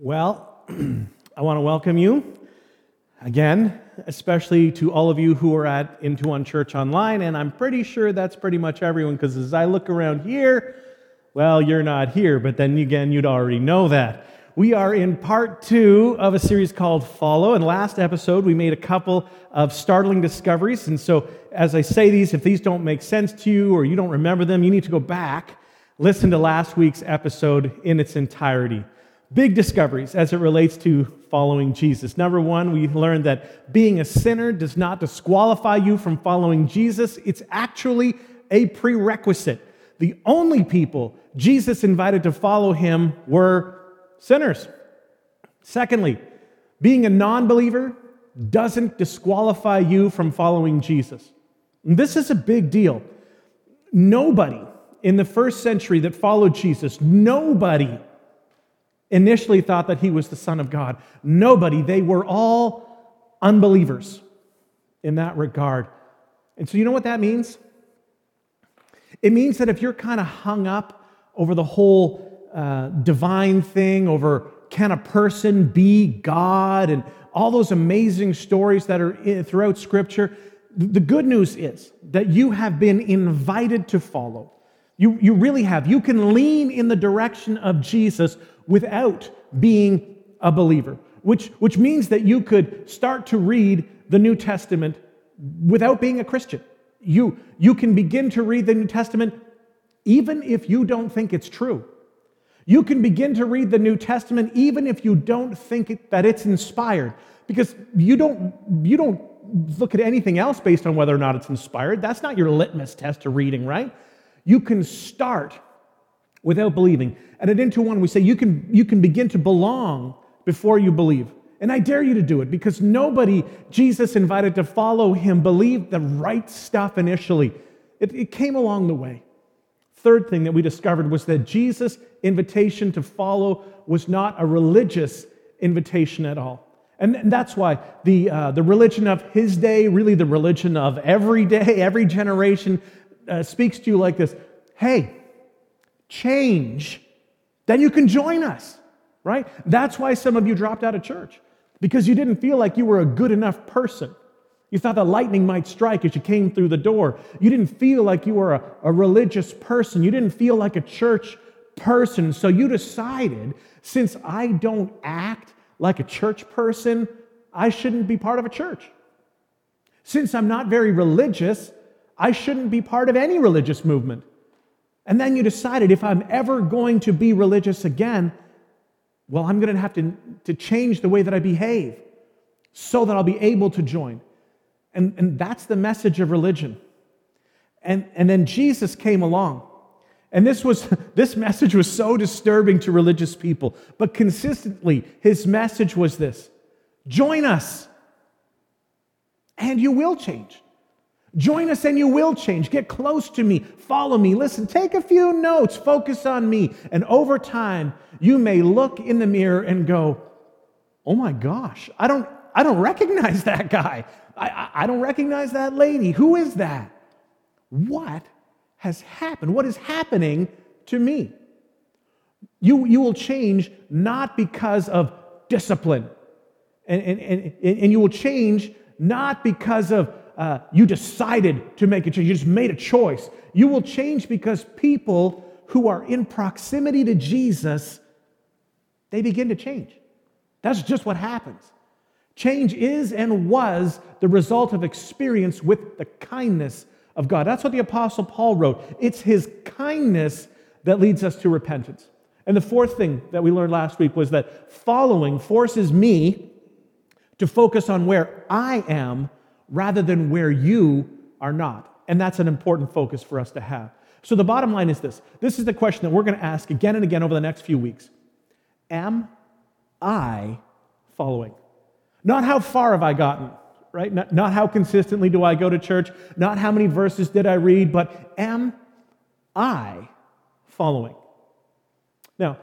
Well, I want to welcome you again, especially to all of you who are at Into One Church Online, and I'm pretty sure that's pretty much everyone because as I look around here, well, you're not here, but then again, you'd already know that. We are in part two of a series called Follow, and last episode we made a couple of startling discoveries. And so, as I say these, if these don't make sense to you or you don't remember them, you need to go back, listen to last week's episode in its entirety big discoveries as it relates to following Jesus. Number one, we learned that being a sinner does not disqualify you from following Jesus, it's actually a prerequisite. The only people Jesus invited to follow him were sinners. Secondly, being a non believer doesn't disqualify you from following Jesus. This is a big deal. Nobody in the first century that followed Jesus, nobody initially thought that he was the Son of God. Nobody, they were all unbelievers in that regard. And so, you know what that means? It means that if you're kind of hung up over the whole uh, divine thing, over can a person be God, and all those amazing stories that are in, throughout Scripture, the good news is that you have been invited to follow. You, you really have. You can lean in the direction of Jesus without being a believer, which, which means that you could start to read the New Testament without being a Christian. You, you can begin to read the New Testament even if you don't think it's true. You can begin to read the New Testament even if you don't think it, that it's inspired, because you don't, you don't look at anything else based on whether or not it's inspired. That's not your litmus test to reading, right? You can start without believing. And at Into One, we say you can, you can begin to belong before you believe. And I dare you to do it because nobody Jesus invited to follow him believed the right stuff initially. It, it came along the way. Third thing that we discovered was that Jesus' invitation to follow was not a religious invitation at all. And that's why the, uh, the religion of his day, really the religion of every day, every generation, uh, speaks to you like this Hey, change, then you can join us, right? That's why some of you dropped out of church, because you didn't feel like you were a good enough person. You thought the lightning might strike as you came through the door. You didn't feel like you were a, a religious person. You didn't feel like a church person. So you decided, since I don't act like a church person, I shouldn't be part of a church. Since I'm not very religious, I shouldn't be part of any religious movement. And then you decided if I'm ever going to be religious again, well, I'm going to have to, to change the way that I behave so that I'll be able to join. And, and that's the message of religion. And, and then Jesus came along. And this, was, this message was so disturbing to religious people. But consistently, his message was this join us, and you will change. Join us and you will change. Get close to me. Follow me. Listen, take a few notes. Focus on me. And over time, you may look in the mirror and go, oh my gosh, I don't, I don't recognize that guy. I, I, don't recognize that lady. Who is that? What has happened? What is happening to me? You, you will change not because of discipline. And, and, and, and you will change not because of uh, you decided to make a change. You just made a choice. You will change because people who are in proximity to Jesus, they begin to change. That's just what happens. Change is and was the result of experience with the kindness of God. That's what the Apostle Paul wrote. It's his kindness that leads us to repentance. And the fourth thing that we learned last week was that following forces me to focus on where I am rather than where you are not. And that's an important focus for us to have. So the bottom line is this this is the question that we're going to ask again and again over the next few weeks Am I following? Not how far have I gotten, right? Not, not how consistently do I go to church, not how many verses did I read, but am I following? Now,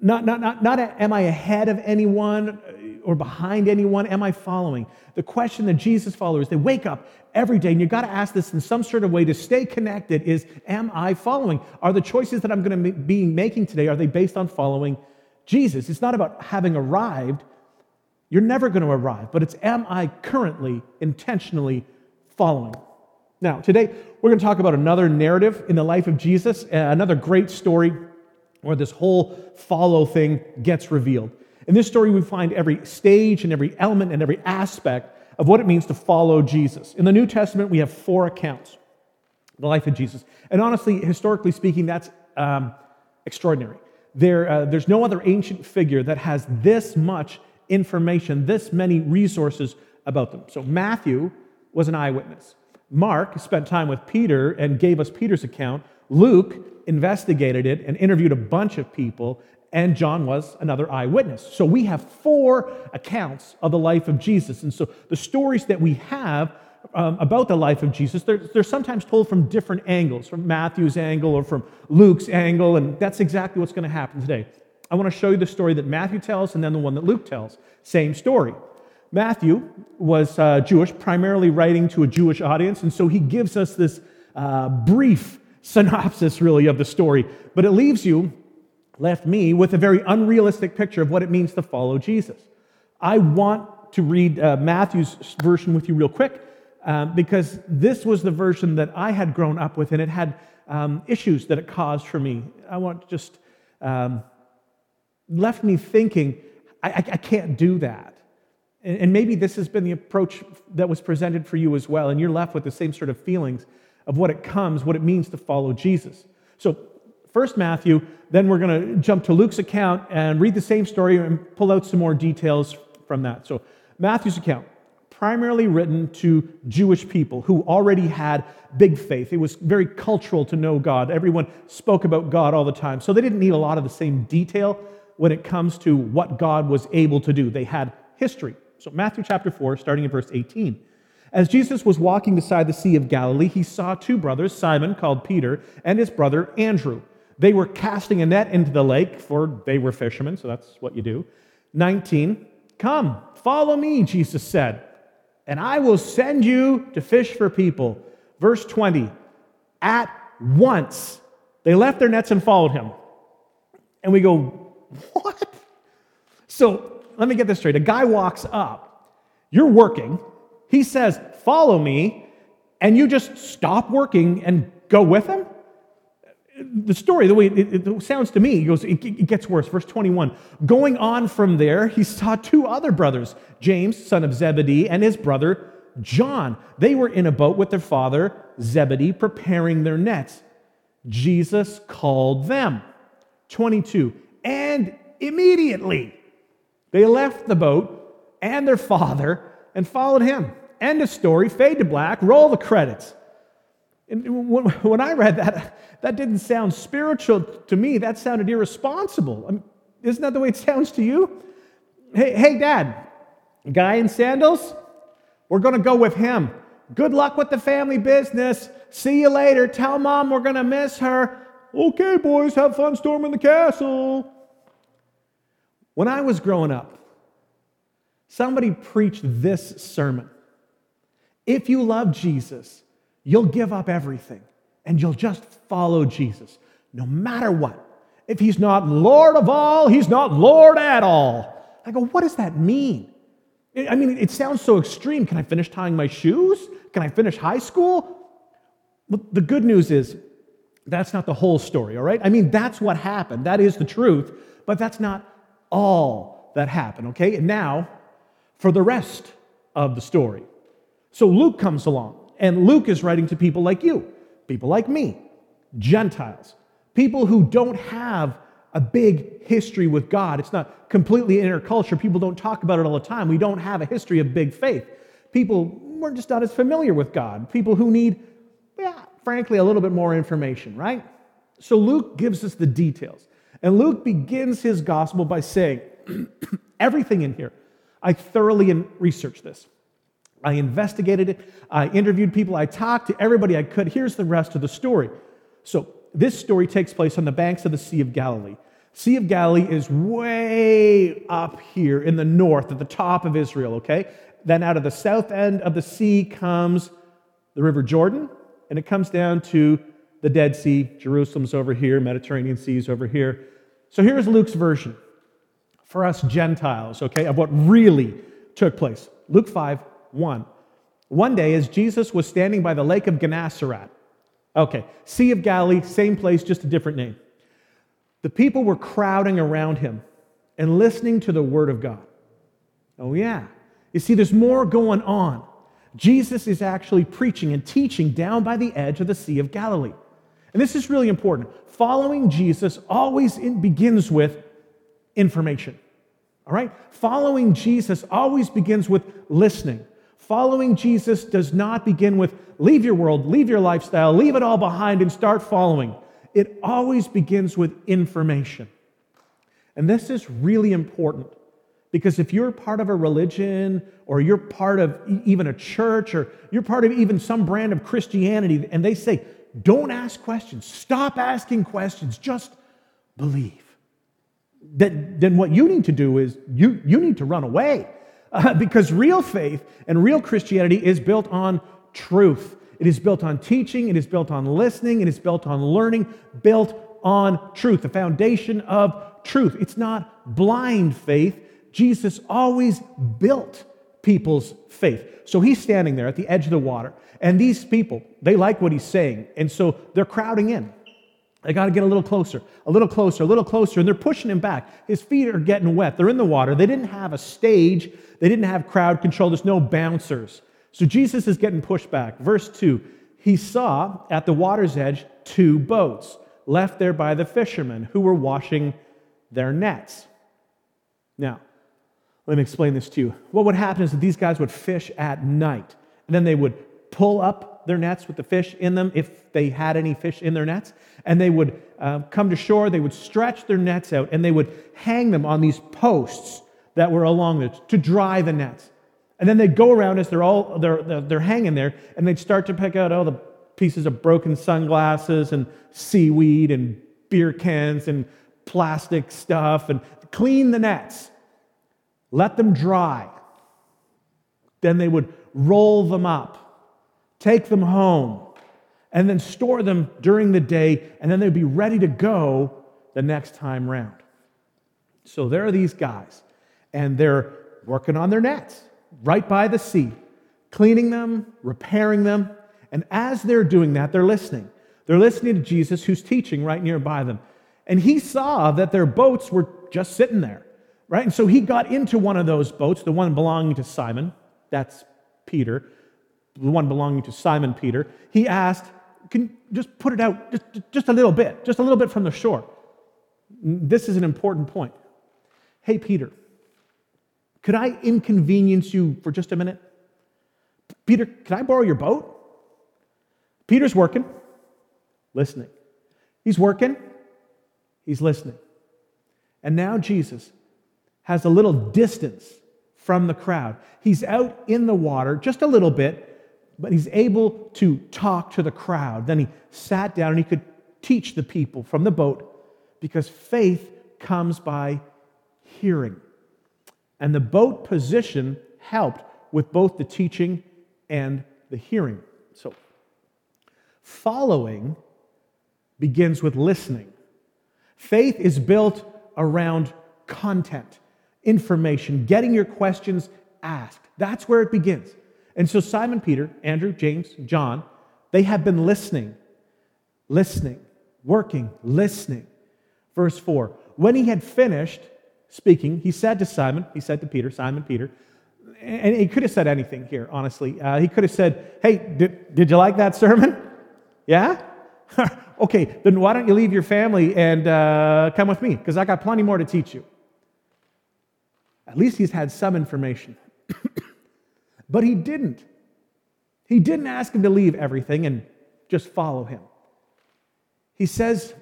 not, not, not, not am I ahead of anyone or behind anyone? Am I following? The question that Jesus followers, they wake up every day, and you've got to ask this in some sort of way to stay connected is, am I following? Are the choices that I'm going to be making today, are they based on following Jesus. It's not about having arrived. You're never going to arrive, but it's am I currently, intentionally following? Now, today we're going to talk about another narrative in the life of Jesus, uh, another great story where this whole follow thing gets revealed. In this story, we find every stage and every element and every aspect of what it means to follow Jesus. In the New Testament, we have four accounts of the life of Jesus. And honestly, historically speaking, that's um, extraordinary. There, uh, there's no other ancient figure that has this much information, this many resources about them. So Matthew was an eyewitness. Mark spent time with Peter and gave us Peter's account. Luke investigated it and interviewed a bunch of people, and John was another eyewitness. So we have four accounts of the life of Jesus. And so the stories that we have um, about the life of Jesus, they're, they're sometimes told from different angles, from Matthew's angle or from Luke's angle, and that's exactly what's going to happen today. I want to show you the story that Matthew tells and then the one that Luke tells. Same story. Matthew was uh, Jewish, primarily writing to a Jewish audience, and so he gives us this uh, brief synopsis, really, of the story. But it leaves you, left me, with a very unrealistic picture of what it means to follow Jesus. I want to read uh, Matthew's version with you real quick um, because this was the version that I had grown up with, and it had um, issues that it caused for me. I want just um, left me thinking, I, I, I can't do that. And maybe this has been the approach that was presented for you as well, and you're left with the same sort of feelings of what it comes, what it means to follow Jesus. So, first Matthew, then we're going to jump to Luke's account and read the same story and pull out some more details from that. So, Matthew's account, primarily written to Jewish people who already had big faith. It was very cultural to know God. Everyone spoke about God all the time. So, they didn't need a lot of the same detail when it comes to what God was able to do. They had history. So, Matthew chapter 4, starting in verse 18. As Jesus was walking beside the Sea of Galilee, he saw two brothers, Simon, called Peter, and his brother Andrew. They were casting a net into the lake, for they were fishermen, so that's what you do. 19. Come, follow me, Jesus said, and I will send you to fish for people. Verse 20. At once, they left their nets and followed him. And we go, What? So let me get this straight. A guy walks up, you're working, he says, Follow me, and you just stop working and go with him? The story, the way it, it sounds to me, he goes, it, it gets worse. Verse 21 Going on from there, he saw two other brothers, James, son of Zebedee, and his brother John. They were in a boat with their father, Zebedee, preparing their nets. Jesus called them. 22. And immediately, they left the boat and their father and followed him. End of story, fade to black, roll the credits. And when I read that, that didn't sound spiritual to me. That sounded irresponsible. I mean, isn't that the way it sounds to you? Hey, hey, Dad, guy in sandals, we're going to go with him. Good luck with the family business. See you later. Tell mom we're going to miss her. Okay, boys, have fun storming the castle. When I was growing up, somebody preached this sermon. If you love Jesus, you'll give up everything and you'll just follow Jesus, no matter what. If he's not Lord of all, he's not Lord at all. I go, what does that mean? I mean, it sounds so extreme. Can I finish tying my shoes? Can I finish high school? But the good news is, that's not the whole story, all right? I mean, that's what happened. That is the truth, but that's not all that happened, okay? And now for the rest of the story. So Luke comes along, and Luke is writing to people like you, people like me, Gentiles, people who don't have a big history with God. It's not completely interculture. People don't talk about it all the time. We don't have a history of big faith. People we're just not as familiar with God. People who need, yeah, frankly, a little bit more information, right? So Luke gives us the details. And Luke begins his gospel by saying, Everything in here, I thoroughly researched this. I investigated it. I interviewed people. I talked to everybody I could. Here's the rest of the story. So, this story takes place on the banks of the Sea of Galilee. Sea of Galilee is way up here in the north, at the top of Israel, okay? Then out of the south end of the sea comes the River Jordan, and it comes down to the Dead Sea. Jerusalem's over here, Mediterranean Sea's over here. So here's Luke's version. for us Gentiles, okay, of what really took place. Luke 5 1. One day, as Jesus was standing by the lake of Gennesaret, okay, Sea of Galilee, same place, just a different name, the people were crowding around him and listening to the word of God. Oh, yeah. You see, there's more going on. Jesus is actually preaching and teaching down by the edge of the Sea of Galilee. And this is really important. Following Jesus always begins with information. All right? Following Jesus always begins with listening. Following Jesus does not begin with leave your world, leave your lifestyle, leave it all behind and start following. It always begins with information. And this is really important because if you're part of a religion or you're part of even a church or you're part of even some brand of Christianity and they say, don't ask questions, stop asking questions, just believe. Then, then what you need to do is you, you need to run away uh, because real faith and real Christianity is built on truth. It is built on teaching, it is built on listening, it is built on learning, built on truth, the foundation of truth. It's not blind faith. Jesus always built people's faith. So he's standing there at the edge of the water, and these people, they like what he's saying, and so they're crowding in. They got to get a little closer, a little closer, a little closer, and they're pushing him back. His feet are getting wet. They're in the water. They didn't have a stage, they didn't have crowd control. There's no bouncers. So Jesus is getting pushed back. Verse 2 He saw at the water's edge two boats left there by the fishermen who were washing their nets. Now, let me explain this to you. What would happen is that these guys would fish at night, and then they would pull up their nets with the fish in them if they had any fish in their nets, and they would uh, come to shore, they would stretch their nets out, and they would hang them on these posts that were along it to dry the nets. And then they'd go around as they're all they're, they're hanging there, and they'd start to pick out all the pieces of broken sunglasses and seaweed and beer cans and plastic stuff and clean the nets. Let them dry. Then they would roll them up, take them home, and then store them during the day, and then they'd be ready to go the next time round. So there are these guys and they're working on their nets right by the sea, cleaning them, repairing them. And as they're doing that, they're listening. They're listening to Jesus, who's teaching right nearby them. And he saw that their boats were just sitting there, right? And so he got into one of those boats, the one belonging to Simon, that's Peter, the one belonging to Simon Peter. He asked, Can just put it out just, just a little bit, just a little bit from the shore? This is an important point. Hey, Peter, could I inconvenience you for just a minute? Peter, can I borrow your boat? Peter's working, listening. He's working, he's listening. And now Jesus has a little distance from the crowd. He's out in the water just a little bit, but he's able to talk to the crowd. Then he sat down and he could teach the people from the boat because faith comes by hearing. And the boat position helped with both the teaching and the hearing. So, following begins with listening. Faith is built around content, information, getting your questions asked. That's where it begins. And so, Simon Peter, Andrew, James, John, they have been listening, listening, working, listening. Verse 4 When he had finished, speaking, he said to Simon, he said to Peter, Simon Peter, and he could have said anything here, honestly. Uh, he could have said, Hey, did, did you like that sermon? Yeah? okay, then why don't you leave your family and uh, come with me? Because I got plenty more to teach you. At least he's had some information. but he didn't. He didn't ask him to leave everything and just follow him. He says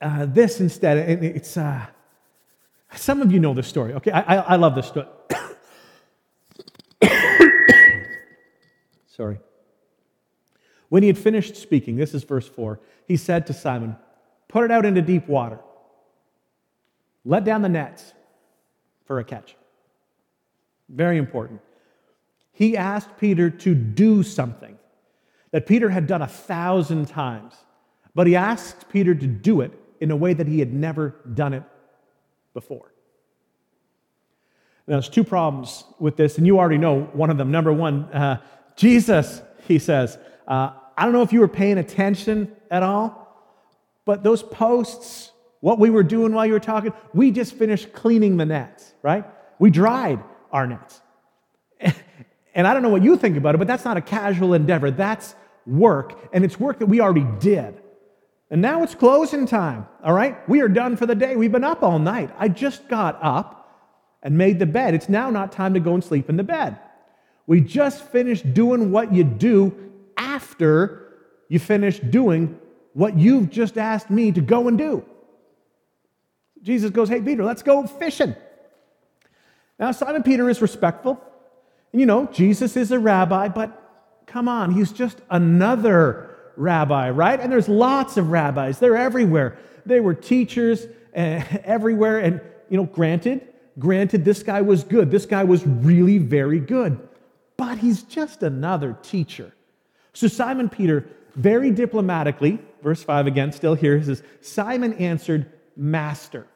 uh, this instead, and it's. Uh, some of you know this story, okay? I, I, I love this story. Sorry. When he had finished speaking, this is verse 4, he said to Simon, Put it out into deep water. Let down the nets for a catch. Very important. He asked Peter to do something that Peter had done a thousand times, but he asked Peter to do it in a way that he had never done it before. Now, there's two problems with this, and you already know one of them. Number one, uh, Jesus, he says, uh, I don't know if you were paying attention at all, but those posts, what we were doing while you were talking, we just finished cleaning the nets, right? We dried our nets. And I don't know what you think about it, but that's not a casual endeavor. That's work, and it's work that we already did. And now it's closing time, all right? We are done for the day. We've been up all night. I just got up and made the bed. It's now not time to go and sleep in the bed. We just finished doing what you do after you finish doing what you've just asked me to go and do. Jesus goes, Hey, Peter, let's go fishing. Now, Simon Peter is respectful. You know, Jesus is a rabbi, but come on, he's just another rabbi, right? And there's lots of rabbis, they're everywhere. They were teachers uh, everywhere. And, you know, granted, granted, this guy was good. This guy was really very good, but he's just another teacher. So Simon Peter, very diplomatically, verse 5 again, still here, says, Simon answered, Master.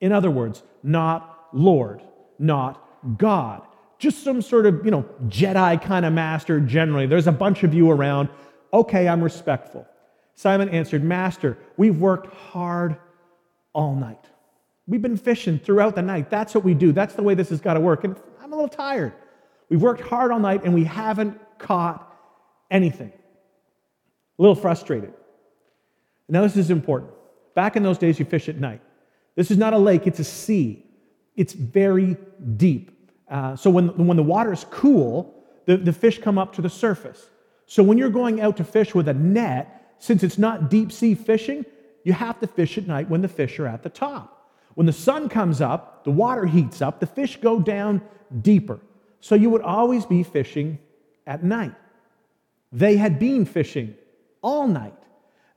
In other words, not Lord, not God. Just some sort of, you know, Jedi kind of master generally. There's a bunch of you around. Okay, I'm respectful. Simon answered, Master, we've worked hard all night. We've been fishing throughout the night. That's what we do. That's the way this has got to work. And I'm a little tired. We've worked hard all night and we haven't caught anything. A little frustrated. Now, this is important. Back in those days, you fish at night. This is not a lake, it's a sea. It's very deep. Uh, so when, when the water is cool, the, the fish come up to the surface. So when you're going out to fish with a net, since it's not deep sea fishing, you have to fish at night when the fish are at the top. When the sun comes up, the water heats up, the fish go down deeper. So you would always be fishing at night. They had been fishing all night.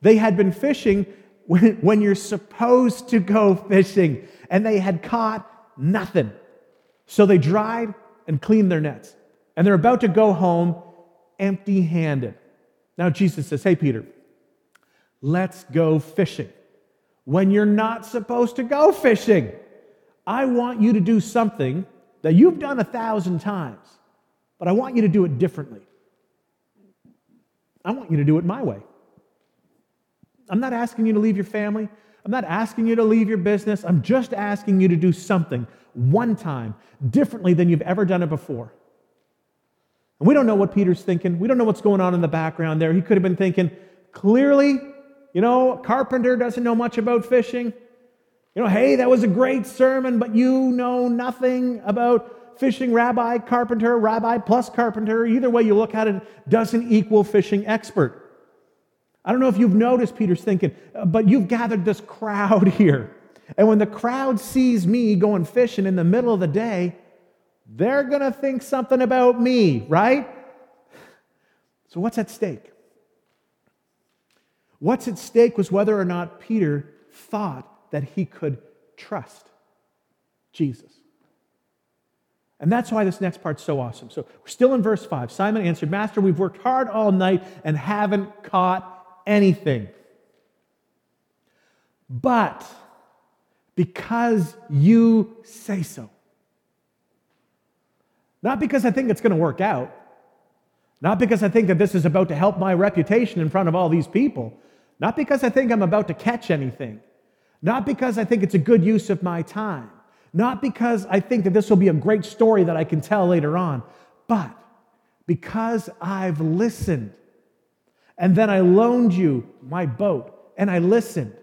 They had been fishing when, when you're supposed to go fishing, and they had caught nothing. So they dried and cleaned their nets, and they're about to go home empty handed. Now Jesus says, Hey, Peter, let's go fishing. When you're not supposed to go fishing, I want you to do something that you've done a thousand times, but I want you to do it differently. I want you to do it my way. I'm not asking you to leave your family. I'm not asking you to leave your business. I'm just asking you to do something one time differently than you've ever done it before. And we don't know what Peter's thinking. We don't know what's going on in the background there. He could have been thinking, clearly, you know, carpenter doesn't know much about fishing. You know, hey, that was a great sermon, but you know nothing about fishing. Rabbi, carpenter, rabbi plus carpenter, either way you look at it, doesn't equal fishing expert. I don't know if you've noticed Peter's thinking, uh, but you've gathered this crowd here. And when the crowd sees me going fishing in the middle of the day, they're going to think something about me, right? So, what's at stake? What's at stake was whether or not Peter thought that he could trust Jesus. And that's why this next part's so awesome. So, we're still in verse 5. Simon answered, Master, we've worked hard all night and haven't caught anything. But because you say so. Not because I think it's going to work out. Not because I think that this is about to help my reputation in front of all these people. Not because I think I'm about to catch anything. Not because I think it's a good use of my time. Not because I think that this will be a great story that I can tell later on. But because I've listened. And then I loaned you my boat and I listened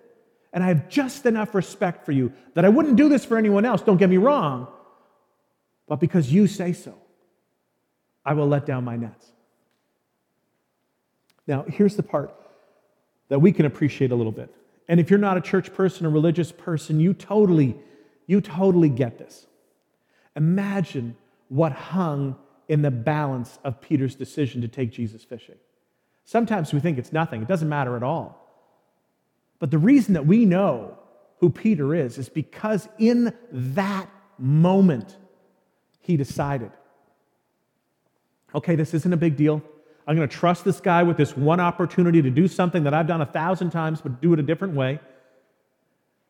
and I have just enough respect for you that I wouldn't do this for anyone else, don't get me wrong, but because you say so, I will let down my nets. Now, here's the part that we can appreciate a little bit. And if you're not a church person, a religious person, you totally, you totally get this. Imagine what hung in the balance of Peter's decision to take Jesus fishing. Sometimes we think it's nothing, it doesn't matter at all. But the reason that we know who Peter is is because in that moment, he decided okay, this isn't a big deal. I'm going to trust this guy with this one opportunity to do something that I've done a thousand times, but do it a different way.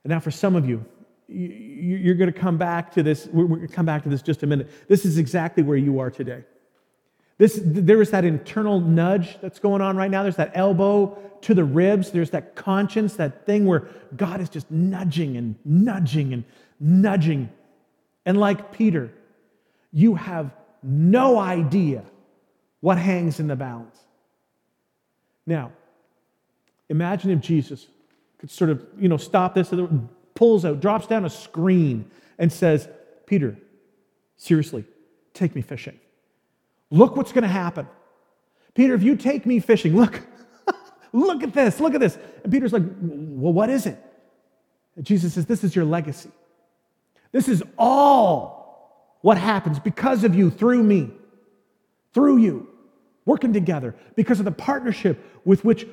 And now, for some of you, you're going to come back to this. We're going to come back to this just a minute. This is exactly where you are today. This, there is that internal nudge that's going on right now. There's that elbow to the ribs. There's that conscience, that thing where God is just nudging and nudging and nudging. And like Peter, you have no idea what hangs in the balance. Now, imagine if Jesus could sort of, you know, stop this, pulls out, drops down a screen, and says, Peter, seriously, take me fishing. Look what's going to happen. Peter, if you take me fishing, look, look at this, look at this. And Peter's like, well, what is it? And Jesus says, this is your legacy. This is all what happens because of you, through me, through you, working together, because of the partnership with which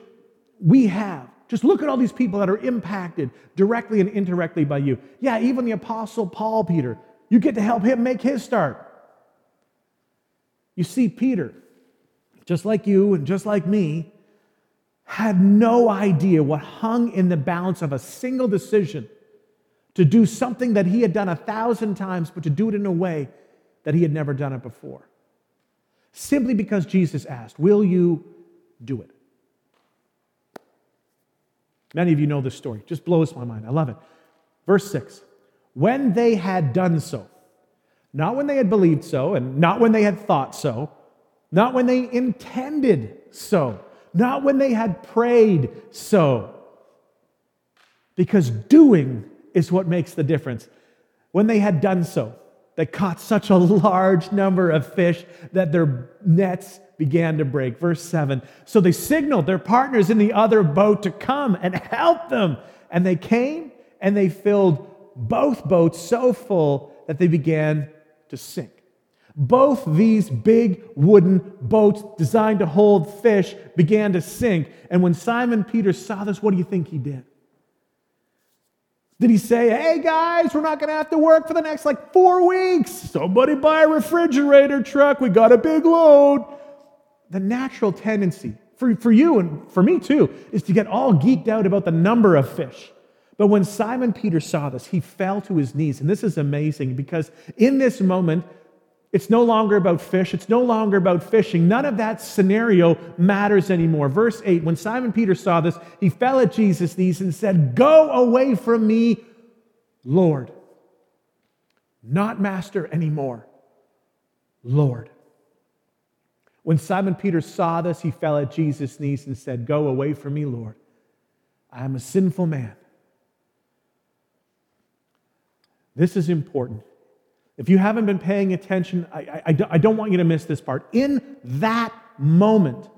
we have. Just look at all these people that are impacted directly and indirectly by you. Yeah, even the Apostle Paul, Peter, you get to help him make his start. You see, Peter, just like you and just like me, had no idea what hung in the balance of a single decision to do something that he had done a thousand times, but to do it in a way that he had never done it before. Simply because Jesus asked, Will you do it? Many of you know this story. Just blows my mind. I love it. Verse 6 When they had done so, not when they had believed so, and not when they had thought so, not when they intended so, not when they had prayed so. Because doing is what makes the difference. When they had done so, they caught such a large number of fish that their nets began to break. Verse 7 So they signaled their partners in the other boat to come and help them. And they came and they filled both boats so full that they began to sink. Both these big wooden boats designed to hold fish began to sink. And when Simon Peter saw this, what do you think he did? Did he say, hey guys, we're not going to have to work for the next like four weeks? Somebody buy a refrigerator truck. We got a big load. The natural tendency for, for you and for me too is to get all geeked out about the number of fish. But when Simon Peter saw this, he fell to his knees. And this is amazing because in this moment, it's no longer about fish. It's no longer about fishing. None of that scenario matters anymore. Verse 8 When Simon Peter saw this, he fell at Jesus' knees and said, Go away from me, Lord. Not master anymore, Lord. When Simon Peter saw this, he fell at Jesus' knees and said, Go away from me, Lord. I am a sinful man. This is important. If you haven't been paying attention, I, I, I, don't want you to miss this part. In that moment,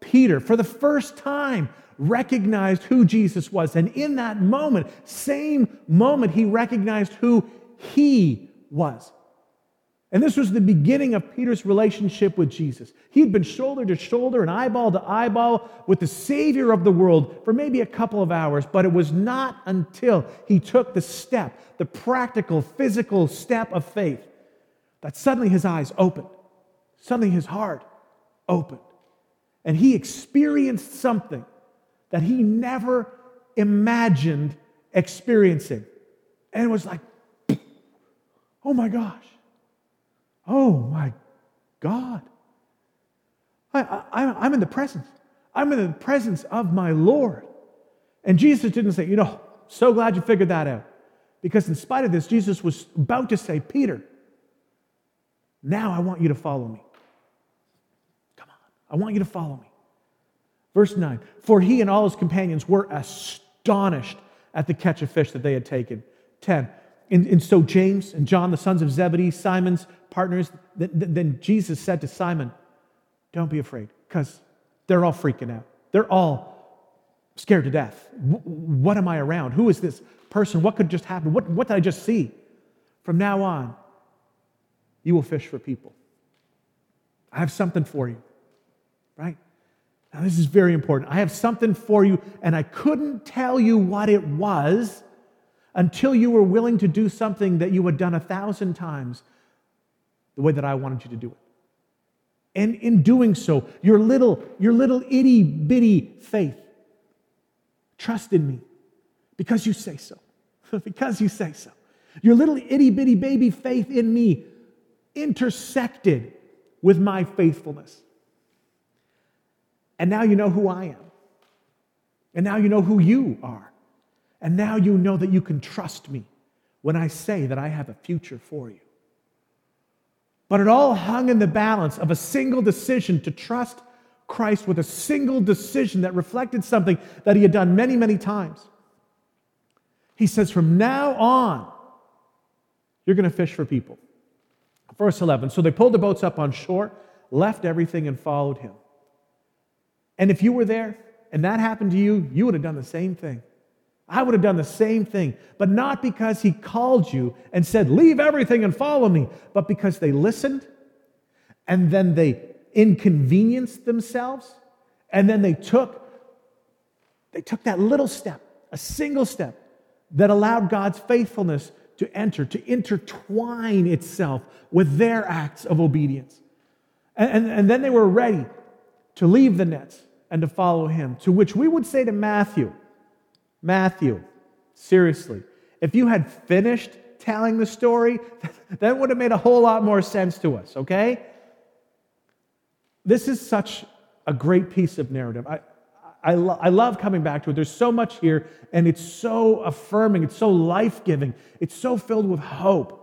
Peter, for the first time, recognized who Jesus was. And in that moment, same moment, he recognized who he was. And this was the beginning of Peter's relationship with Jesus. He'd been shoulder to shoulder and eyeball to eyeball with the Savior of the world for maybe a couple of hours, but it was not until he took the step, the practical, physical step of faith, that suddenly his eyes opened. Suddenly his heart opened. And he experienced something that he never imagined experiencing. And it was like, oh my gosh. Oh my God. I, I, am in the presence. I'm in the presence of my Lord. And Jesus didn't say, you know, so glad you figured that out. Because in spite of this, Jesus was about to say, Peter, now I want you to follow me. Come on, I want you to follow me. Verse 9 For he and all his companions were astonished at the catch of fish that they had taken. 10 and, and so James and John, the sons of Zebedee, Simon's partners, th- then Jesus said to Simon, Don't be afraid, because they're all freaking out. They're all scared to death. W- what am I around? Who is this person? What could just happen? What, what did I just see? From now on, you will fish for people. I have something for you, right? Now, this is very important. I have something for you, and I couldn't tell you what it was until you were willing to do something that you had done a thousand times the way that I wanted you to do it. And in doing so, your little, your little itty bitty faith, trust in me because you say so. because you say so. Your little itty bitty baby faith in me intersected with my faithfulness. And now you know who I am. And now you know who you are. And now you know that you can trust me when I say that I have a future for you. But it all hung in the balance of a single decision to trust Christ with a single decision that reflected something that he had done many, many times. He says, From now on, you're going to fish for people. Verse 11 So they pulled the boats up on shore, left everything, and followed him. And if you were there and that happened to you, you would have done the same thing. I would have done the same thing, but not because he called you and said, Leave everything and follow me, but because they listened and then they inconvenienced themselves and then they took they took that little step, a single step that allowed God's faithfulness to enter, to intertwine itself with their acts of obedience. And, and, and, then they were ready to leave the nets and to follow him. To which we would say to Matthew, Matthew, seriously, if you had finished telling the story, that would have made a whole lot more sense to us, okay? This is such a great piece of narrative. I, I, lo- I love coming back to it. There's so much here, and it's so affirming, it's so life giving, it's so filled with hope.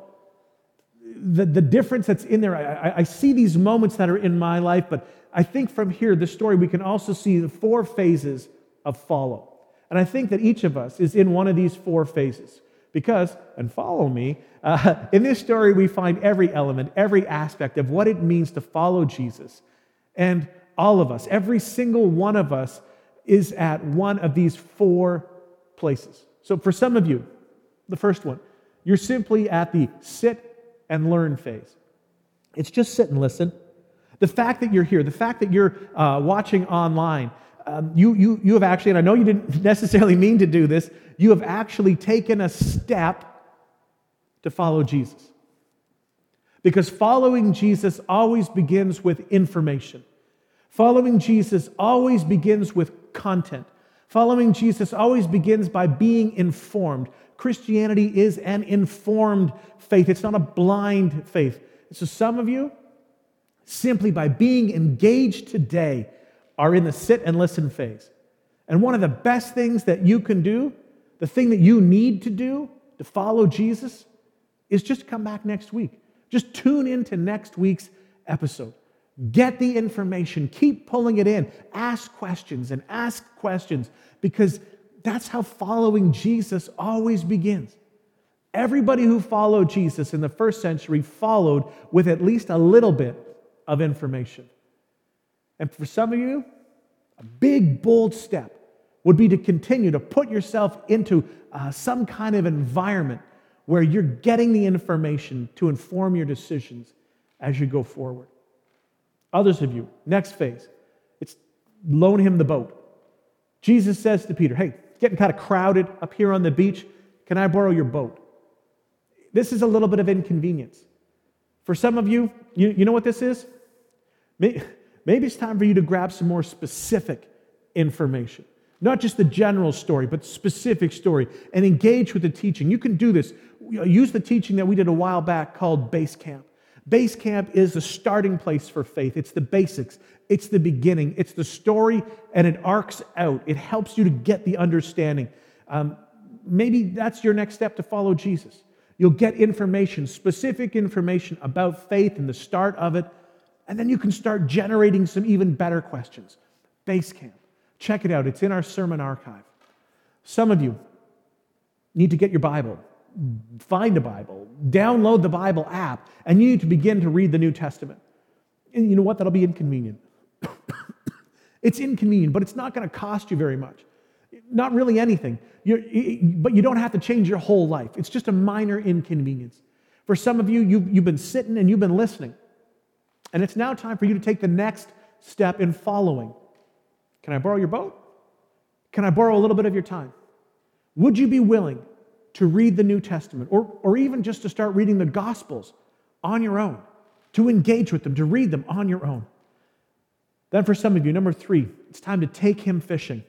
The, the difference that's in there, I, I see these moments that are in my life, but I think from here, the story, we can also see the four phases of follow. And I think that each of us is in one of these four phases. Because, and follow me, uh, in this story, we find every element, every aspect of what it means to follow Jesus. And all of us, every single one of us, is at one of these four places. So for some of you, the first one, you're simply at the sit and learn phase. It's just sit and listen. The fact that you're here, the fact that you're uh, watching online, um, you, you, you have actually, and I know you didn't necessarily mean to do this, you have actually taken a step to follow Jesus. Because following Jesus always begins with information. Following Jesus always begins with content. Following Jesus always begins by being informed. Christianity is an informed faith, it's not a blind faith. So, some of you, simply by being engaged today, are in the sit and listen phase. And one of the best things that you can do, the thing that you need to do to follow Jesus, is just come back next week. Just tune into next week's episode. Get the information, keep pulling it in, ask questions and ask questions because that's how following Jesus always begins. Everybody who followed Jesus in the first century followed with at least a little bit of information. And for some of you, a big, bold step would be to continue to put yourself into uh, some kind of environment where you're getting the information to inform your decisions as you go forward. Others of you, next phase, it's loan him the boat. Jesus says to Peter, Hey, it's getting kind of crowded up here on the beach. Can I borrow your boat? This is a little bit of inconvenience. For some of you, you, you know what this is? Maybe, it's time for you to grab some more specific information. Not just the general story, but specific story, and engage with the teaching. You can do this. Use the teaching that we did a while back called Base Camp. Base camp is the starting place for faith. It's the basics, it's the beginning, it's the story, and it arcs out. It helps you to get the understanding. Um, maybe that's your next step to follow Jesus. You'll get information, specific information about faith and the start of it, and then you can start generating some even better questions. Base camp. Check it out, it's in our sermon archive. Some of you need to get your Bible find a Bible, download the Bible app, and you need to begin to read the New Testament. And you know what? That'll be inconvenient. it's inconvenient, but it's not going to cost you very much. Not really anything. You're, but you don't have to change your whole life. It's just a minor inconvenience. For some of you, you've, you've been sitting and you've been listening. And it's now time for you to take the next step in following. Can I borrow your boat? Can I borrow a little bit of your time? Would you be willing to read the New Testament or, or even just to start reading the Gospels on your own, to engage with them, to read them on your own. Then, for some of you, number three, it's time to take him fishing.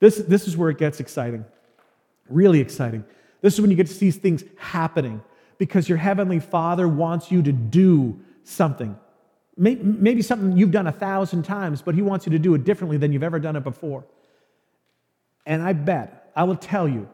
This, this is where it gets exciting, really exciting. This is when you get to see things happening because your Heavenly Father wants you to do something. Maybe something you've done a thousand times, but He wants you to do it differently than you've ever done it before. And I bet, I will tell you,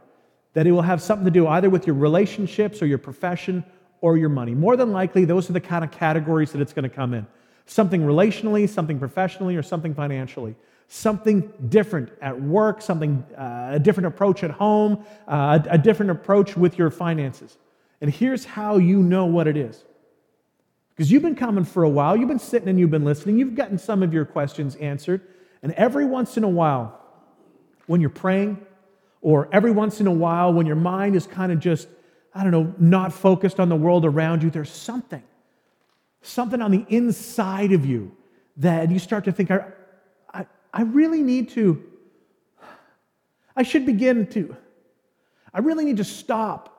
that it will have something to do either with your relationships or your profession or your money. More than likely, those are the kind of categories that it's going to come in something relationally, something professionally, or something financially. Something different at work, something, uh, a different approach at home, uh, a, a different approach with your finances. And here's how you know what it is. Because you've been coming for a while, you've been sitting and you've been listening, you've gotten some of your questions answered. And every once in a while, when you're praying, or every once in a while when your mind is kind of just, I don't know, not focused on the world around you, there's something, something on the inside of you that you start to think, I, I, I really need to, I should begin to, I really need to stop.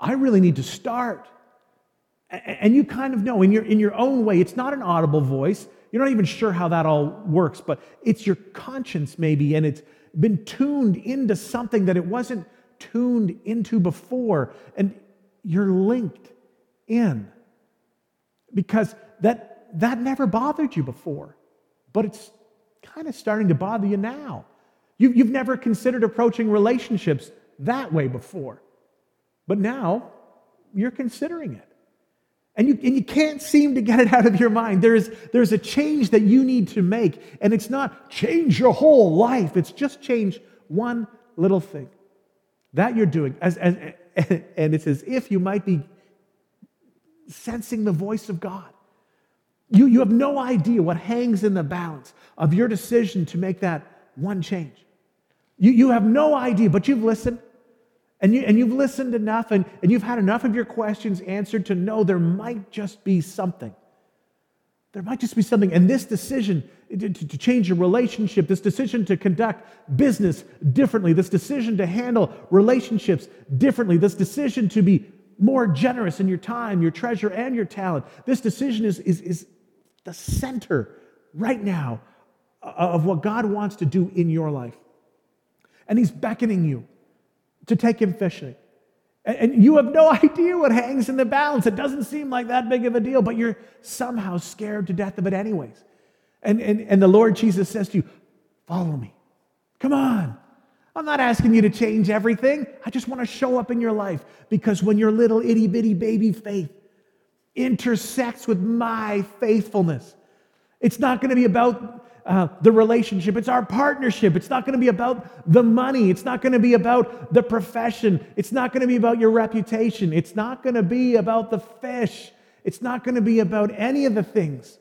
I really need to start. And you kind of know in your, in your own way, it's not an audible voice. You're not even sure how that all works, but it's your conscience, maybe, and it's been tuned into something that it wasn't tuned into before. And you're linked in because that, that never bothered you before, but it's kind of starting to bother you now. You, you've never considered approaching relationships that way before, but now you're considering it. And you, and you can't seem to get it out of your mind. There's, there's a change that you need to make. And it's not change your whole life, it's just change one little thing. That you're doing. As, as, and it's as if you might be sensing the voice of God. You, you have no idea what hangs in the balance of your decision to make that one change. You, you have no idea, but you've listened and, you, and you've listened enough and, and you've had enough of your questions answered to know there might just be something. There might just be something. And this decision to, to change your relationship, this decision to conduct business differently, this decision to handle relationships differently, this decision to be more generous in your time, your treasure, and your talent, this decision is, is, is the center right now of what God wants to do in your life. And He's beckoning you to take him fishing. And you have no idea what hangs in the balance. It doesn't seem like that big of a deal, but you're somehow scared to death of it, anyways. And, and, and the Lord Jesus says to you, Follow me. Come on. I'm not asking you to change everything. I just want to show up in your life because when your little itty bitty baby faith intersects with my faithfulness, it's not going to be about uh, the relationship. It's our partnership. It's not going to be about the money. It's not going to be about the profession. It's not going to be about your reputation. It's not going to be about the fish. It's not going to be about any of the things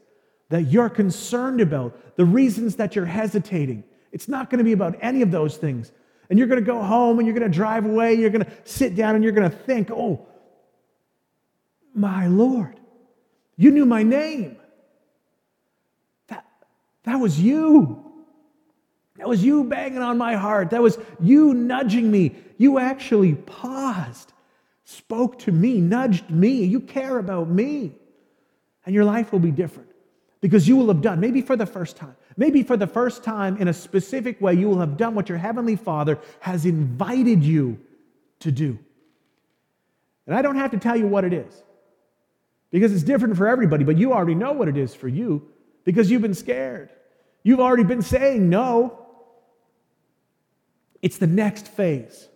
that you're concerned about, the reasons that you're hesitating. It's not going to be about any of those things. And you're going to go home and you're going to drive away. You're going to sit down and you're going to think, oh, my Lord, you knew my name. That was you. That was you banging on my heart. That was you nudging me. You actually paused, spoke to me, nudged me. You care about me. And your life will be different because you will have done, maybe for the first time, maybe for the first time in a specific way, you will have done what your Heavenly Father has invited you to do. And I don't have to tell you what it is because it's different for everybody, but you already know what it is for you because you've been scared. You've already been saying no. It's the next phase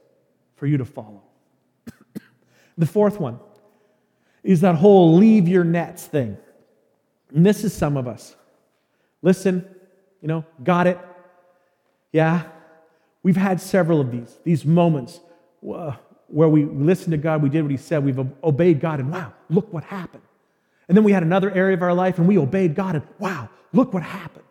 for you to follow. the fourth one is that whole leave your nets thing. And this is some of us. Listen, you know, got it. Yeah. We've had several of these, these moments where we listened to God, we did what He said, we've obeyed God, and wow, look what happened. And then we had another area of our life and we obeyed God, and wow, look what happened.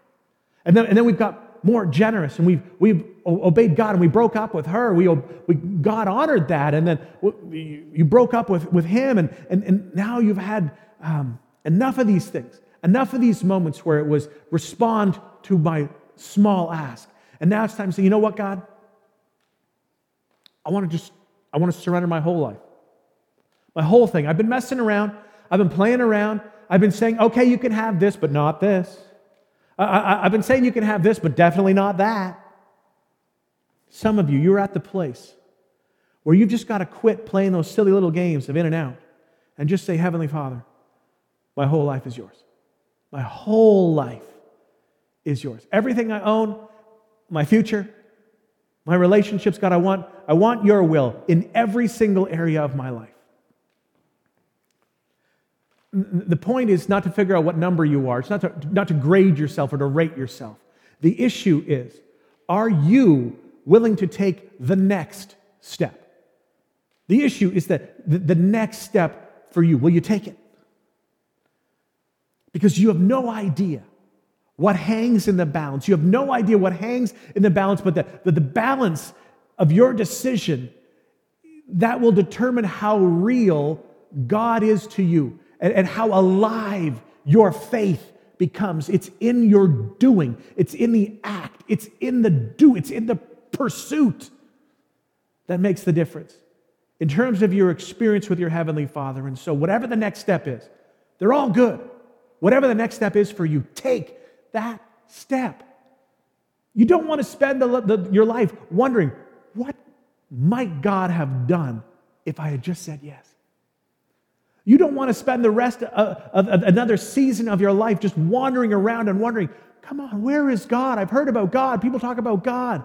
And then, and then we've got more generous and we've, we've obeyed God and we broke up with her. We, we, God honored that. And then you broke up with, with him. And, and, and now you've had um, enough of these things, enough of these moments where it was respond to my small ask. And now it's time to say, you know what, God? I want to just, I want to surrender my whole life. My whole thing. I've been messing around. I've been playing around. I've been saying, okay, you can have this, but not this. I, have been saying you can have this, but definitely not that. Some of you, you're at the place where you've just got to quit playing those silly little games of in and out and just say, Heavenly Father, my whole life is yours. My whole life is yours. Everything I own, my future, my relationships, God, I want, I want your will in every single area of my life. The point is not to figure out what number you are. It's not to, not to grade yourself or to rate yourself. The issue is, are you willing to take the next step? The issue is that the, next step for you, will you take it? Because you have no idea what hangs in the balance. You have no idea what hangs in the balance, but the, the, the balance of your decision that will determine how real God is to you and, and how alive your faith becomes. It's in your doing, it's in the act, it's in the do, it's in the pursuit that makes the difference in terms of your experience with your Heavenly Father. And so, whatever the next step is, they're all good. Whatever the next step is for you, take that step. You don't want to spend the, the, your life wondering, what might God have done if I had just said yes? You don't want to spend the rest of, of, of, another season of your life just wandering around and wondering, come on, where is God? I've heard about God. People talk about God.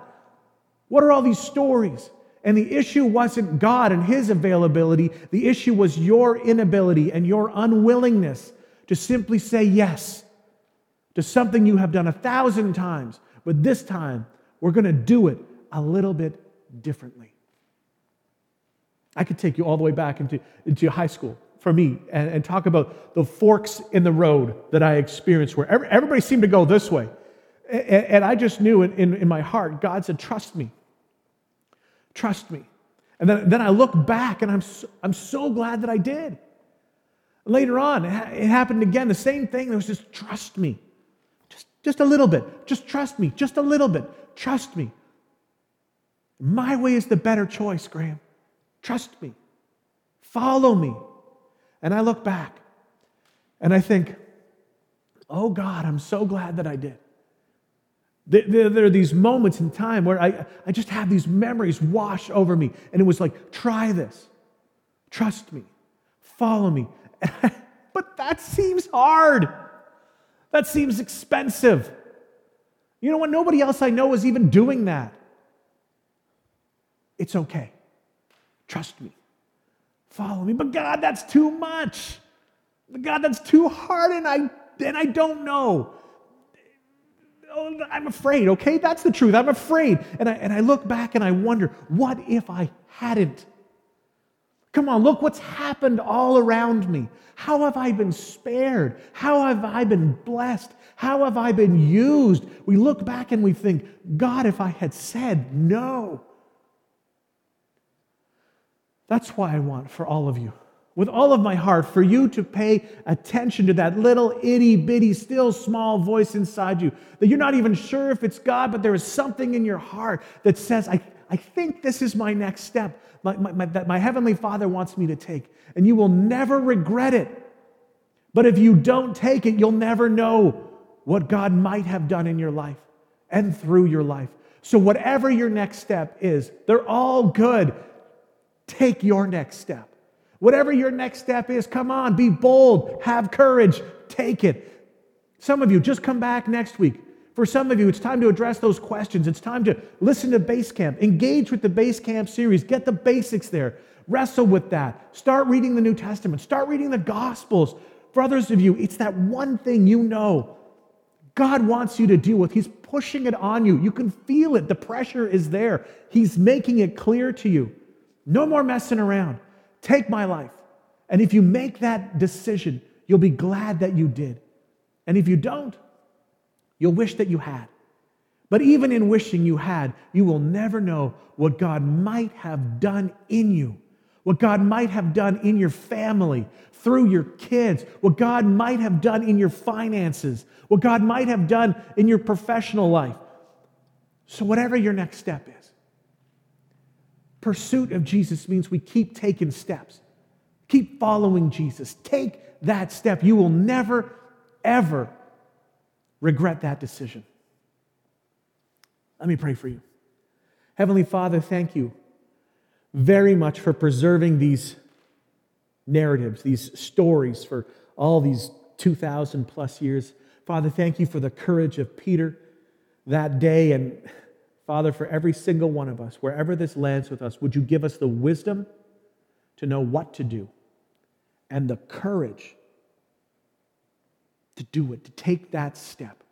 What are all these stories? And the issue wasn't God and his availability, the issue was your inability and your unwillingness to simply say yes to something you have done a thousand times, but this time we're going to do it a little bit differently. I could take you all the way back into, into high school for me and, and talk about the forks in the road that I experienced where every, everybody seemed to go this way. And, and I just knew in, in, in my heart, God said, Trust me. Trust me. And then, then I look back and I'm so, I'm so glad that I did. Later on, it happened again, the same thing. It was just trust me. Just, just a little bit. Just trust me. Just a little bit. Trust me. My way is the better choice, Graham. Trust me. Follow me. And I look back and I think, oh God, I'm so glad that I did. There, are these moments in time where I, I just have these memories wash over me. And it was like, try this. Trust me. Follow me. but that seems hard. That seems expensive. You know what? Nobody else I know is even doing that. It's okay. Trust me. Follow me. But God, that's too much. God, that's too hard, and I and I don't know. Oh, I'm afraid, okay? That's the truth. I'm afraid. And I, and I look back and I wonder, what if I hadn't? Come on, look what's happened all around me. How have I been spared? How have I been blessed? How have I been used? We look back and we think, God, if I had said no. That's why I want for all of you, with all of my heart, for you to pay attention to that little itty bitty, still small voice inside you that you're not even sure if it's God, but there is something in your heart that says, I, I think this is my next step my, my, my, that my Heavenly Father wants me to take. And you will never regret it. But if you don't take it, you'll never know what God might have done in your life and through your life. So, whatever your next step is, they're all good. Take your next step. Whatever your next step is, come on, be bold, have courage, take it. Some of you, just come back next week. For some of you, it's time to address those questions. It's time to listen to Base Camp, engage with the Base Camp series, get the basics there, wrestle with that. Start reading the New Testament, start reading the Gospels. For others of you, it's that one thing you know God wants you to deal with. He's pushing it on you. You can feel it. The pressure is there. He's making it clear to you. No more messing around. Take my life. And if you make that decision, you'll be glad that you did. And if you don't, you'll wish that you had. But even in wishing you had, you will never know what God might have done in you, what God might have done in your family, through your kids, what God might have done in your finances, what God might have done in your professional life. So, whatever your next step is, pursuit of Jesus means we keep taking steps. Keep following Jesus. Take that step. You will never, ever regret that decision. Let me pray for you. Heavenly Father, thank you very much for preserving these narratives, these stories for all these 2,000 plus years. Father, thank you for the courage of Peter that day. And Father, for every single one of us, wherever this lands with us, would you give us the wisdom to know what to do and the courage to do it, to take that step.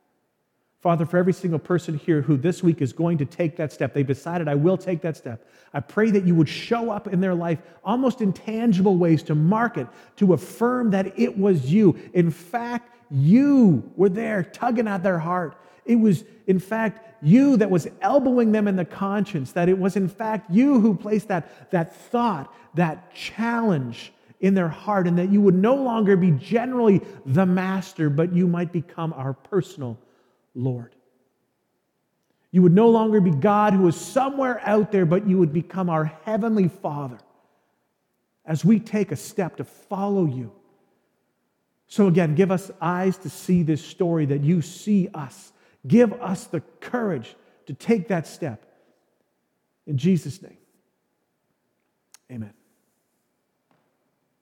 Father, for every single person here who this week is going to take that step, they've decided, I will take that step. I pray that you would show up in their life almost in tangible ways to mark it, to affirm that it was you. In fact, you were there tugging at their heart. It was, in fact, you that was elbowing them in the conscience, that it was, in fact, you who placed that, that thought, that challenge in their heart, and that you would no longer be generally the master, but you might become our personal Lord. You would no longer be God who is somewhere out there, but you would become our heavenly Father as we take a step to follow you. So, again, give us eyes to see this story that you see us. Give us the courage to take that step. In Jesus' name, amen.